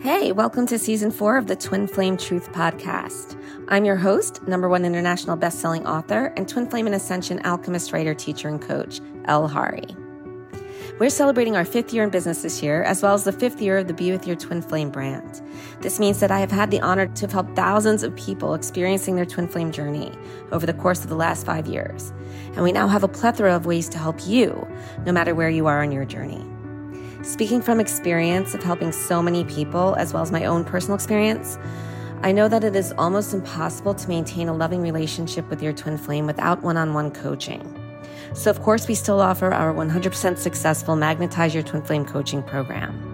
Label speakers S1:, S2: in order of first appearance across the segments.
S1: Hey, welcome to season four of the Twin Flame Truth Podcast. I'm your host, number one international best-selling author, and Twin Flame and Ascension alchemist, writer, teacher, and coach, Elle Hari. We're celebrating our fifth year in business this year, as well as the fifth year of the Be With Your Twin Flame brand. This means that I have had the honor to help thousands of people experiencing their twin flame journey over the course of the last five years. And we now have a plethora of ways to help you, no matter where you are on your journey. Speaking from experience of helping so many people, as well as my own personal experience, I know that it is almost impossible to maintain a loving relationship with your twin flame without one on one coaching. So, of course, we still offer our 100% successful Magnetize Your Twin Flame coaching program.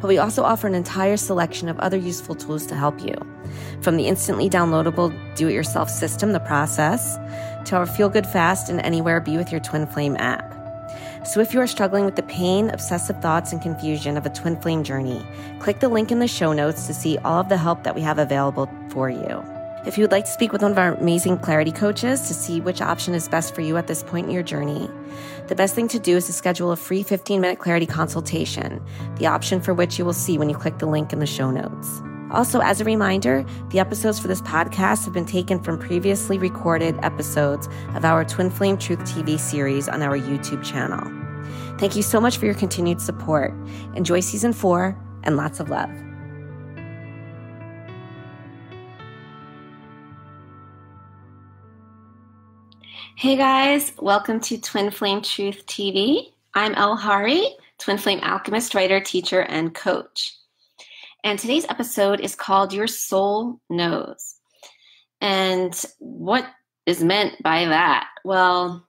S1: But we also offer an entire selection of other useful tools to help you. From the instantly downloadable do it yourself system, the process, to our Feel Good Fast and Anywhere Be With Your Twin Flame app. So if you are struggling with the pain, obsessive thoughts, and confusion of a twin flame journey, click the link in the show notes to see all of the help that we have available for you. If you would like to speak with one of our amazing clarity coaches to see which option is best for you at this point in your journey, the best thing to do is to schedule a free 15 minute clarity consultation, the option for which you will see when you click the link in the show notes. Also, as a reminder, the episodes for this podcast have been taken from previously recorded episodes of our Twin Flame Truth TV series on our YouTube channel. Thank you so much for your continued support. Enjoy season four and lots of love. Hey guys, welcome to Twin Flame Truth TV. I'm Elle Hari, Twin Flame alchemist, writer, teacher, and coach. And today's episode is called Your Soul Knows. And what is meant by that? Well,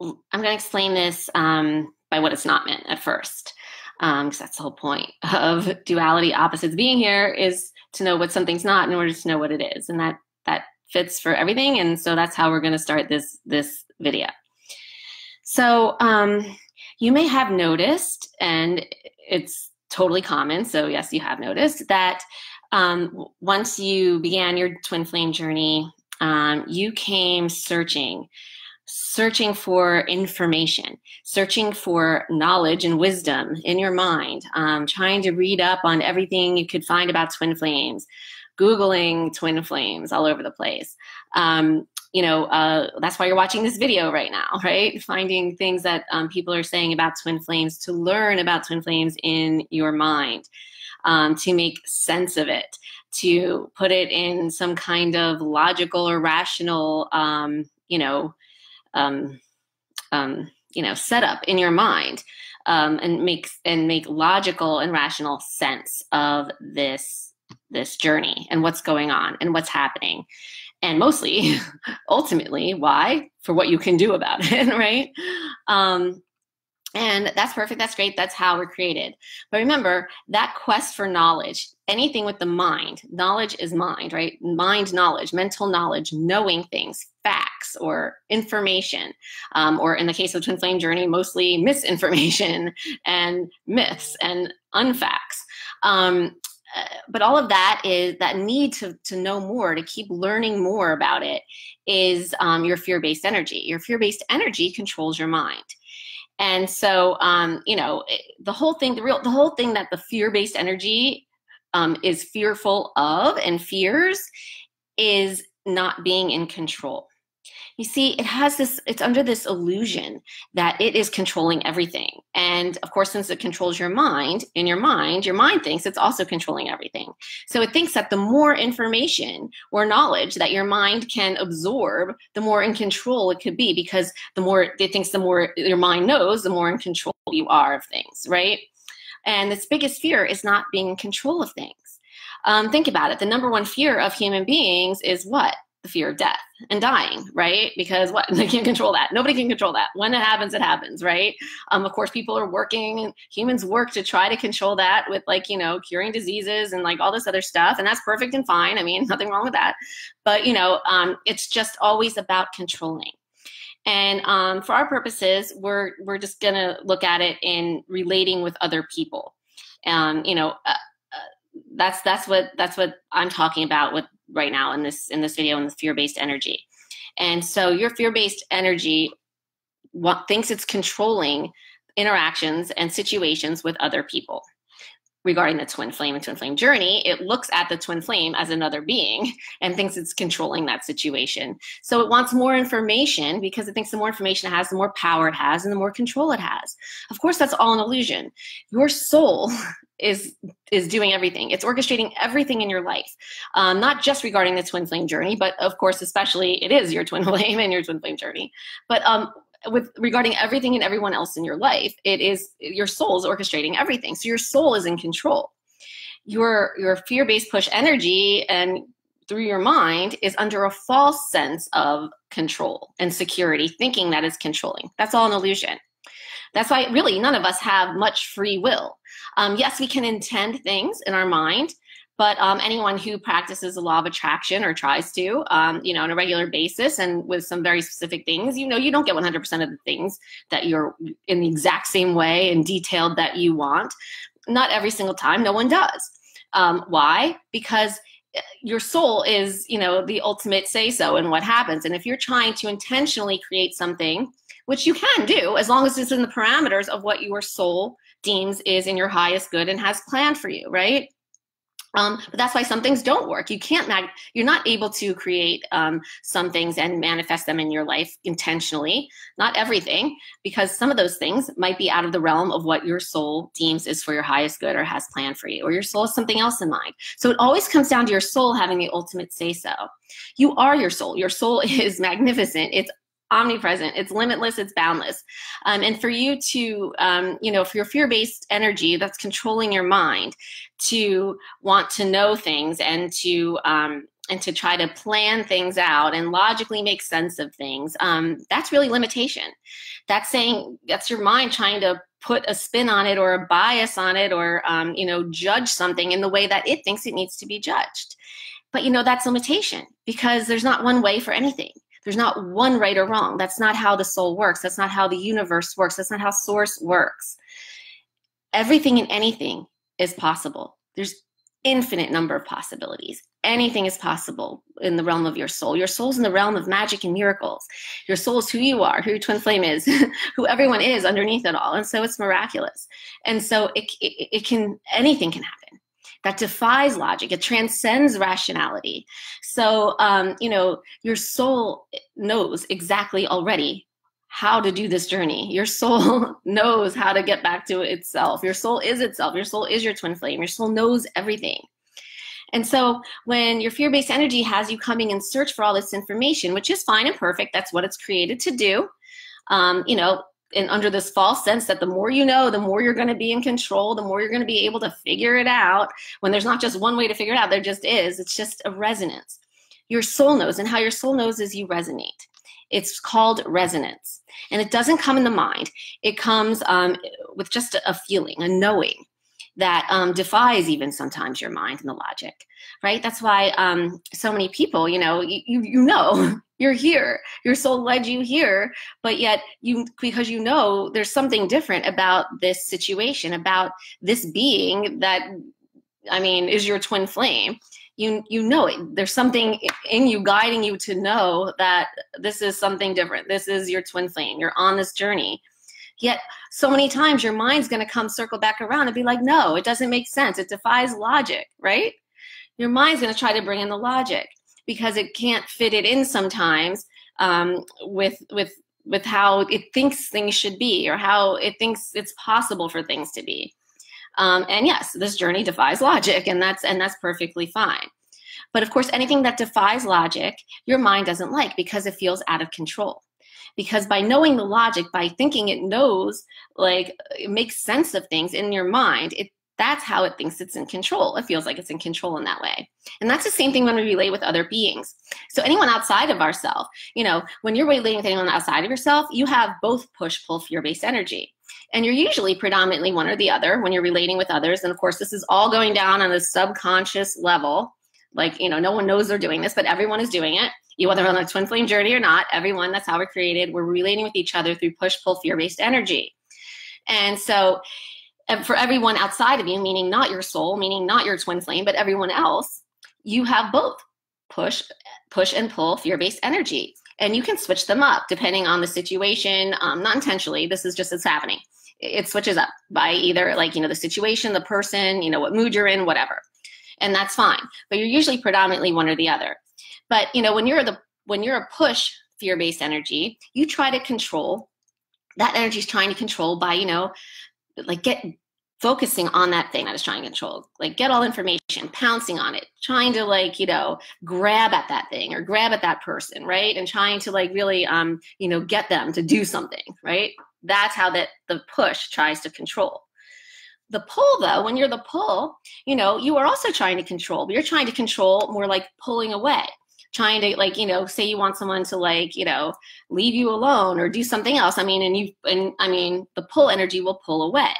S1: I'm going to explain this um, by what it's not meant at first, because um, that's the whole point of duality opposites being here is to know what something's not in order to know what it is, and that that fits for everything. And so that's how we're going to start this this video. So um, you may have noticed, and it's totally common. So, yes, you have noticed that um, once you began your twin flame journey, um, you came searching, searching for information, searching for knowledge and wisdom in your mind, um, trying to read up on everything you could find about twin flames, Googling twin flames all over the place. Um, you know, uh, that's why you're watching this video right now, right? Finding things that um, people are saying about twin flames to learn about twin flames in your mind, um, to make sense of it, to put it in some kind of logical or rational, um, you know, um, um, you know, setup in your mind, um, and make and make logical and rational sense of this this journey and what's going on and what's happening and mostly ultimately why? For what you can do about it right? Um, and that's perfect that's great that's how we're created. But remember that quest for knowledge anything with the mind knowledge is mind right? Mind knowledge mental knowledge knowing things facts or information. Um, or in the case of twin flame journey mostly misinformation and myths and unfacts. Um, but all of that is that need to, to know more to keep learning more about it is um, your fear-based energy. Your fear-based energy controls your mind. And so um, you know the whole thing the real the whole thing that the fear-based energy um, is fearful of and fears is not being in control you see, it has this, it's under this illusion that it is controlling everything. And of course, since it controls your mind, in your mind, your mind thinks it's also controlling everything. So it thinks that the more information or knowledge that your mind can absorb, the more in control it could be because the more it thinks the more your mind knows, the more in control you are of things, right? And its biggest fear is not being in control of things. Um, think about it. The number one fear of human beings is what? The fear of death and dying, right? Because what they can't control that. Nobody can control that. When it happens, it happens, right? Um, of course, people are working. Humans work to try to control that with like you know curing diseases and like all this other stuff, and that's perfect and fine. I mean, nothing wrong with that. But you know, um, it's just always about controlling. And um, for our purposes, we're we're just gonna look at it in relating with other people. Um, you know. Uh, uh, that's that's what that's what I'm talking about with right now in this in this video in the fear-based energy. And so your fear-based energy what, thinks it's controlling interactions and situations with other people. regarding the twin flame and twin flame journey, it looks at the twin flame as another being and thinks it's controlling that situation. So it wants more information because it thinks the more information it has, the more power it has, and the more control it has. Of course, that's all an illusion. Your soul is is doing everything. It's orchestrating everything in your life, um, not just regarding the twin flame journey, but of course, especially it is your twin flame and your twin flame journey. But um, with regarding everything and everyone else in your life it is your soul is orchestrating everything. So your soul is in control. Your your fear-based push energy and through your mind is under a false sense of control and security thinking that is controlling. That's all an illusion that's why really none of us have much free will um, yes we can intend things in our mind but um, anyone who practices the law of attraction or tries to, um, you know, on a regular basis and with some very specific things, you know, you don't get 100% of the things that you're in the exact same way and detailed that you want. Not every single time. No one does. Um, why? Because eh, your soul is, you know, the ultimate say so in what happens. And if you're trying to intentionally create something, which you can do as long as it's in the parameters of what your soul deems is in your highest good and has planned for you, right? Um, but that's why some things don't work. You can't mag- you're not able to create um, some things and manifest them in your life intentionally. Not everything, because some of those things might be out of the realm of what your soul deems is for your highest good or has planned for you, or your soul has something else in mind. So it always comes down to your soul having the ultimate say so. You are your soul. Your soul is magnificent. It's omnipresent. It's limitless it's boundless. Um, and for you to um, you know for your fear-based energy that's controlling your mind to want to know things and to um, and to try to plan things out and logically make sense of things um, that's really limitation. That's saying that's your mind trying to put a spin on it or a bias on it or um, you know judge something in the way that it thinks it needs to be judged. But you know that's limitation because there's not one way for anything there's not one right or wrong. That's not how the soul works. That's not how the universe works. That's not how source works. Everything and anything is possible. There's infinite number of possibilities. Anything is possible in the realm of your soul. Your soul's in the realm of magic and miracles. Your soul is who you are, who your twin flame is, who everyone is underneath it all. And so it's miraculous. And so it, it, it can, anything can happen that defies logic. It transcends rationality. So, um, you know, your soul knows exactly already how to do this journey. Your soul knows how to get back to itself. Your soul is itself. Your soul is your twin flame. Your soul knows everything. And so when your fear based energy has you coming in search for all this information, which is fine and perfect, that's what it's created to do. Um, you know, and under this false sense that the more you know, the more you're going to be in control, the more you're going to be able to figure it out. When there's not just one way to figure it out, there just is. It's just a resonance. Your soul knows, and how your soul knows is you resonate. It's called resonance. And it doesn't come in the mind, it comes um, with just a, feeling, a knowing that um, defies even sometimes your mind and the logic right that's why um, so many people you know you, you know you're here. Your soul led you here. But yet you because you know there's something different about this situation about this being that i mean is your twin flame. You you know it. There's something in you guiding you to know that this is something different. This is your twin flame. You're on this journey. Yet so many times your mind's going to come circle back around and be like no it doesn't make sense. It defies logic right? Your mind's going to try to bring in the logic because it can't fit it in sometimes um, with with with how it thinks things should be or how it thinks it's possible for things to be. Um, and yes, this journey defies logic, and that's and that's perfectly fine. But of course, anything that defies logic, your mind doesn't like because it feels out of control. Because by knowing the logic, by thinking it knows, like it makes sense of things in your mind, it that's how it thinks it's in control. It feels like it's in control in that way. And that's the same thing when we relate with other beings. So anyone outside of ourselves, you know, when you're relating with anyone outside of yourself, you have both push, pull, fear-based energy. And you're usually predominantly one or the other when you're relating with others. And of course, this is all going down on a subconscious level. Like, you know, no one knows they're doing this, but everyone is doing it. You whether on a twin flame journey or not, everyone, that's how we're created. We're relating with each other through push, pull, fear-based energy. And so for everyone outside of you, meaning not your soul, meaning not your twin flame, but everyone else, you have both push, push and pull fear-based energy. And you can switch them up depending on the situation, um, not intentionally, this is just it's happening. it switches up by either like you know the situation the person you know what mood you're in whatever and that's fine but you're usually predominantly one or the other but you know when you're the when you're a push fear-based energy you try to control that energy is trying to control by you know like get focusing on that thing that is trying to control like get all information pouncing on it trying to like you know grab at that thing or grab at that person right? And trying to like really um you know get them to do something right? That's how that the push tries to control. The pull though when you're the pull you know you are also trying to control but you're trying to control more like pulling away trying to like you know say you want someone to like you know leave you alone or do something else. I mean and you and i mean the pull energy will pull away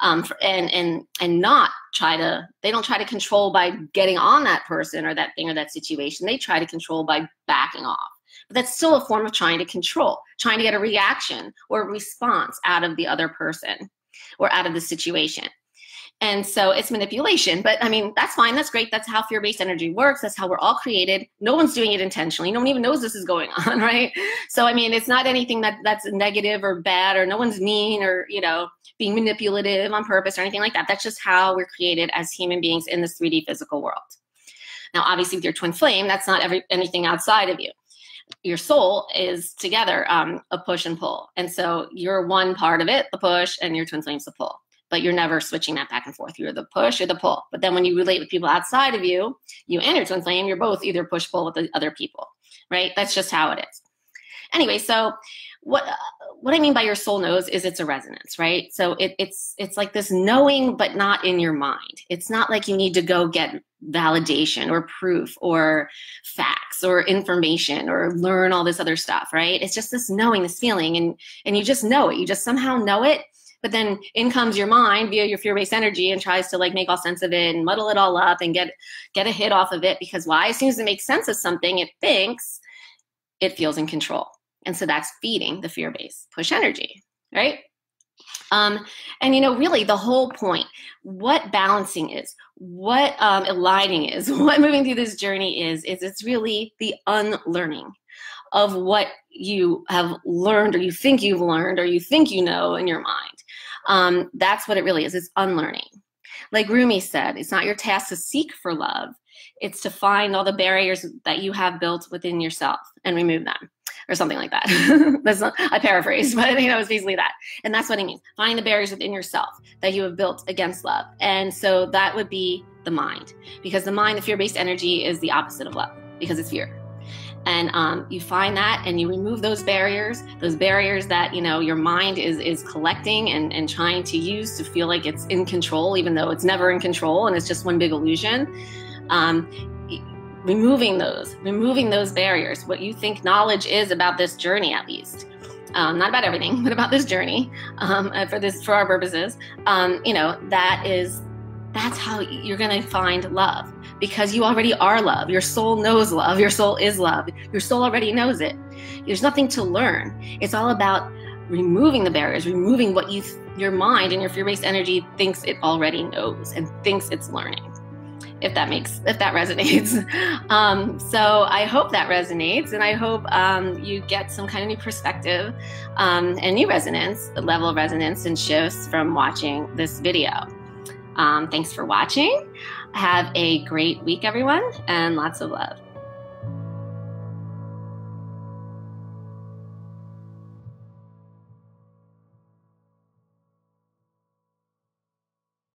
S1: um, and and and not try to they don't try to control by getting on that person or that thing or that situation. They try to control by backing off. But that's still a form of trying to control trying to get a reaction or a response out of the other person or out of the situation and so it's manipulation. But I mean, that's fine. That's great. That's how fear based energy works. That's how we're all created. No one's doing it intentionally. No one even knows this is going on, right? So, I mean, it's not anything that that's negative or bad or no one's mean or, you know, being manipulative on purpose or anything like that. That's just how we're created as human beings in this 3D physical world. Now, obviously, with your twin flame, that's not every, anything outside of you your soul is together um, a push and pull and so you're one part of it the push and your twin flame's the pull but you're never switching that back and forth. You're the push or the pull. But then when you relate with people outside of you, you and your twin flame, you're both either push pull with the other people, right? That's just how it is. Anyway, so what what I mean by your soul knows is it's a resonance, right? So it, it's it's like this knowing, but not in your mind. It's not like you need to go get validation or proof or facts or information or learn all this other stuff, right? It's just this knowing, this feeling, and and you just know it. You just somehow know it, but then in comes your mind via your fear-based energy and tries to like make all sense of it and muddle it all up and get get a hit off of it because why? As soon as it makes sense of something it thinks it feels in control. And so that's feeding the fear-based push energy right? Um, and you know really the whole point what balancing is what um, aligning is what moving through this journey is is it's really the unlearning of what you have learned or you think you've learned or you think you know in your mind um, that's what it really is. It's unlearning. Like Rumi said, it's not your task to seek for love. It's to find all the barriers that you have built within yourself and remove them, or something like that. that's not, I paraphrased, but you know, it's basically that. And that's what it means. Find the barriers within yourself that you have built against love. And so that would be the mind, because the mind, the fear-based energy, is the opposite of love because it's fear and um, you find that and you remove those barriers those barriers that you know your mind is is collecting and, and trying to use to feel like it's in control even though it's never in control and it's just one big illusion. Um, removing those removing those barriers what you think knowledge is about this journey at least. Um, not about everything but about this journey um, uh, for this for our purposes. Um, you know that is that's how you're going to find love because you already are love. Your soul knows love. Your soul is love. Your soul already knows it. There's nothing to learn. It's all about removing the barriers, removing what you, your mind and your fear-based energy thinks it already knows and thinks it's learning. If that makes, if that resonates. Um, so I hope that resonates, and I hope um, you get some kind of new perspective um, and new resonance, level of resonance and shifts from watching this video. Um, thanks for watching. Have a great week, everyone, and lots of love.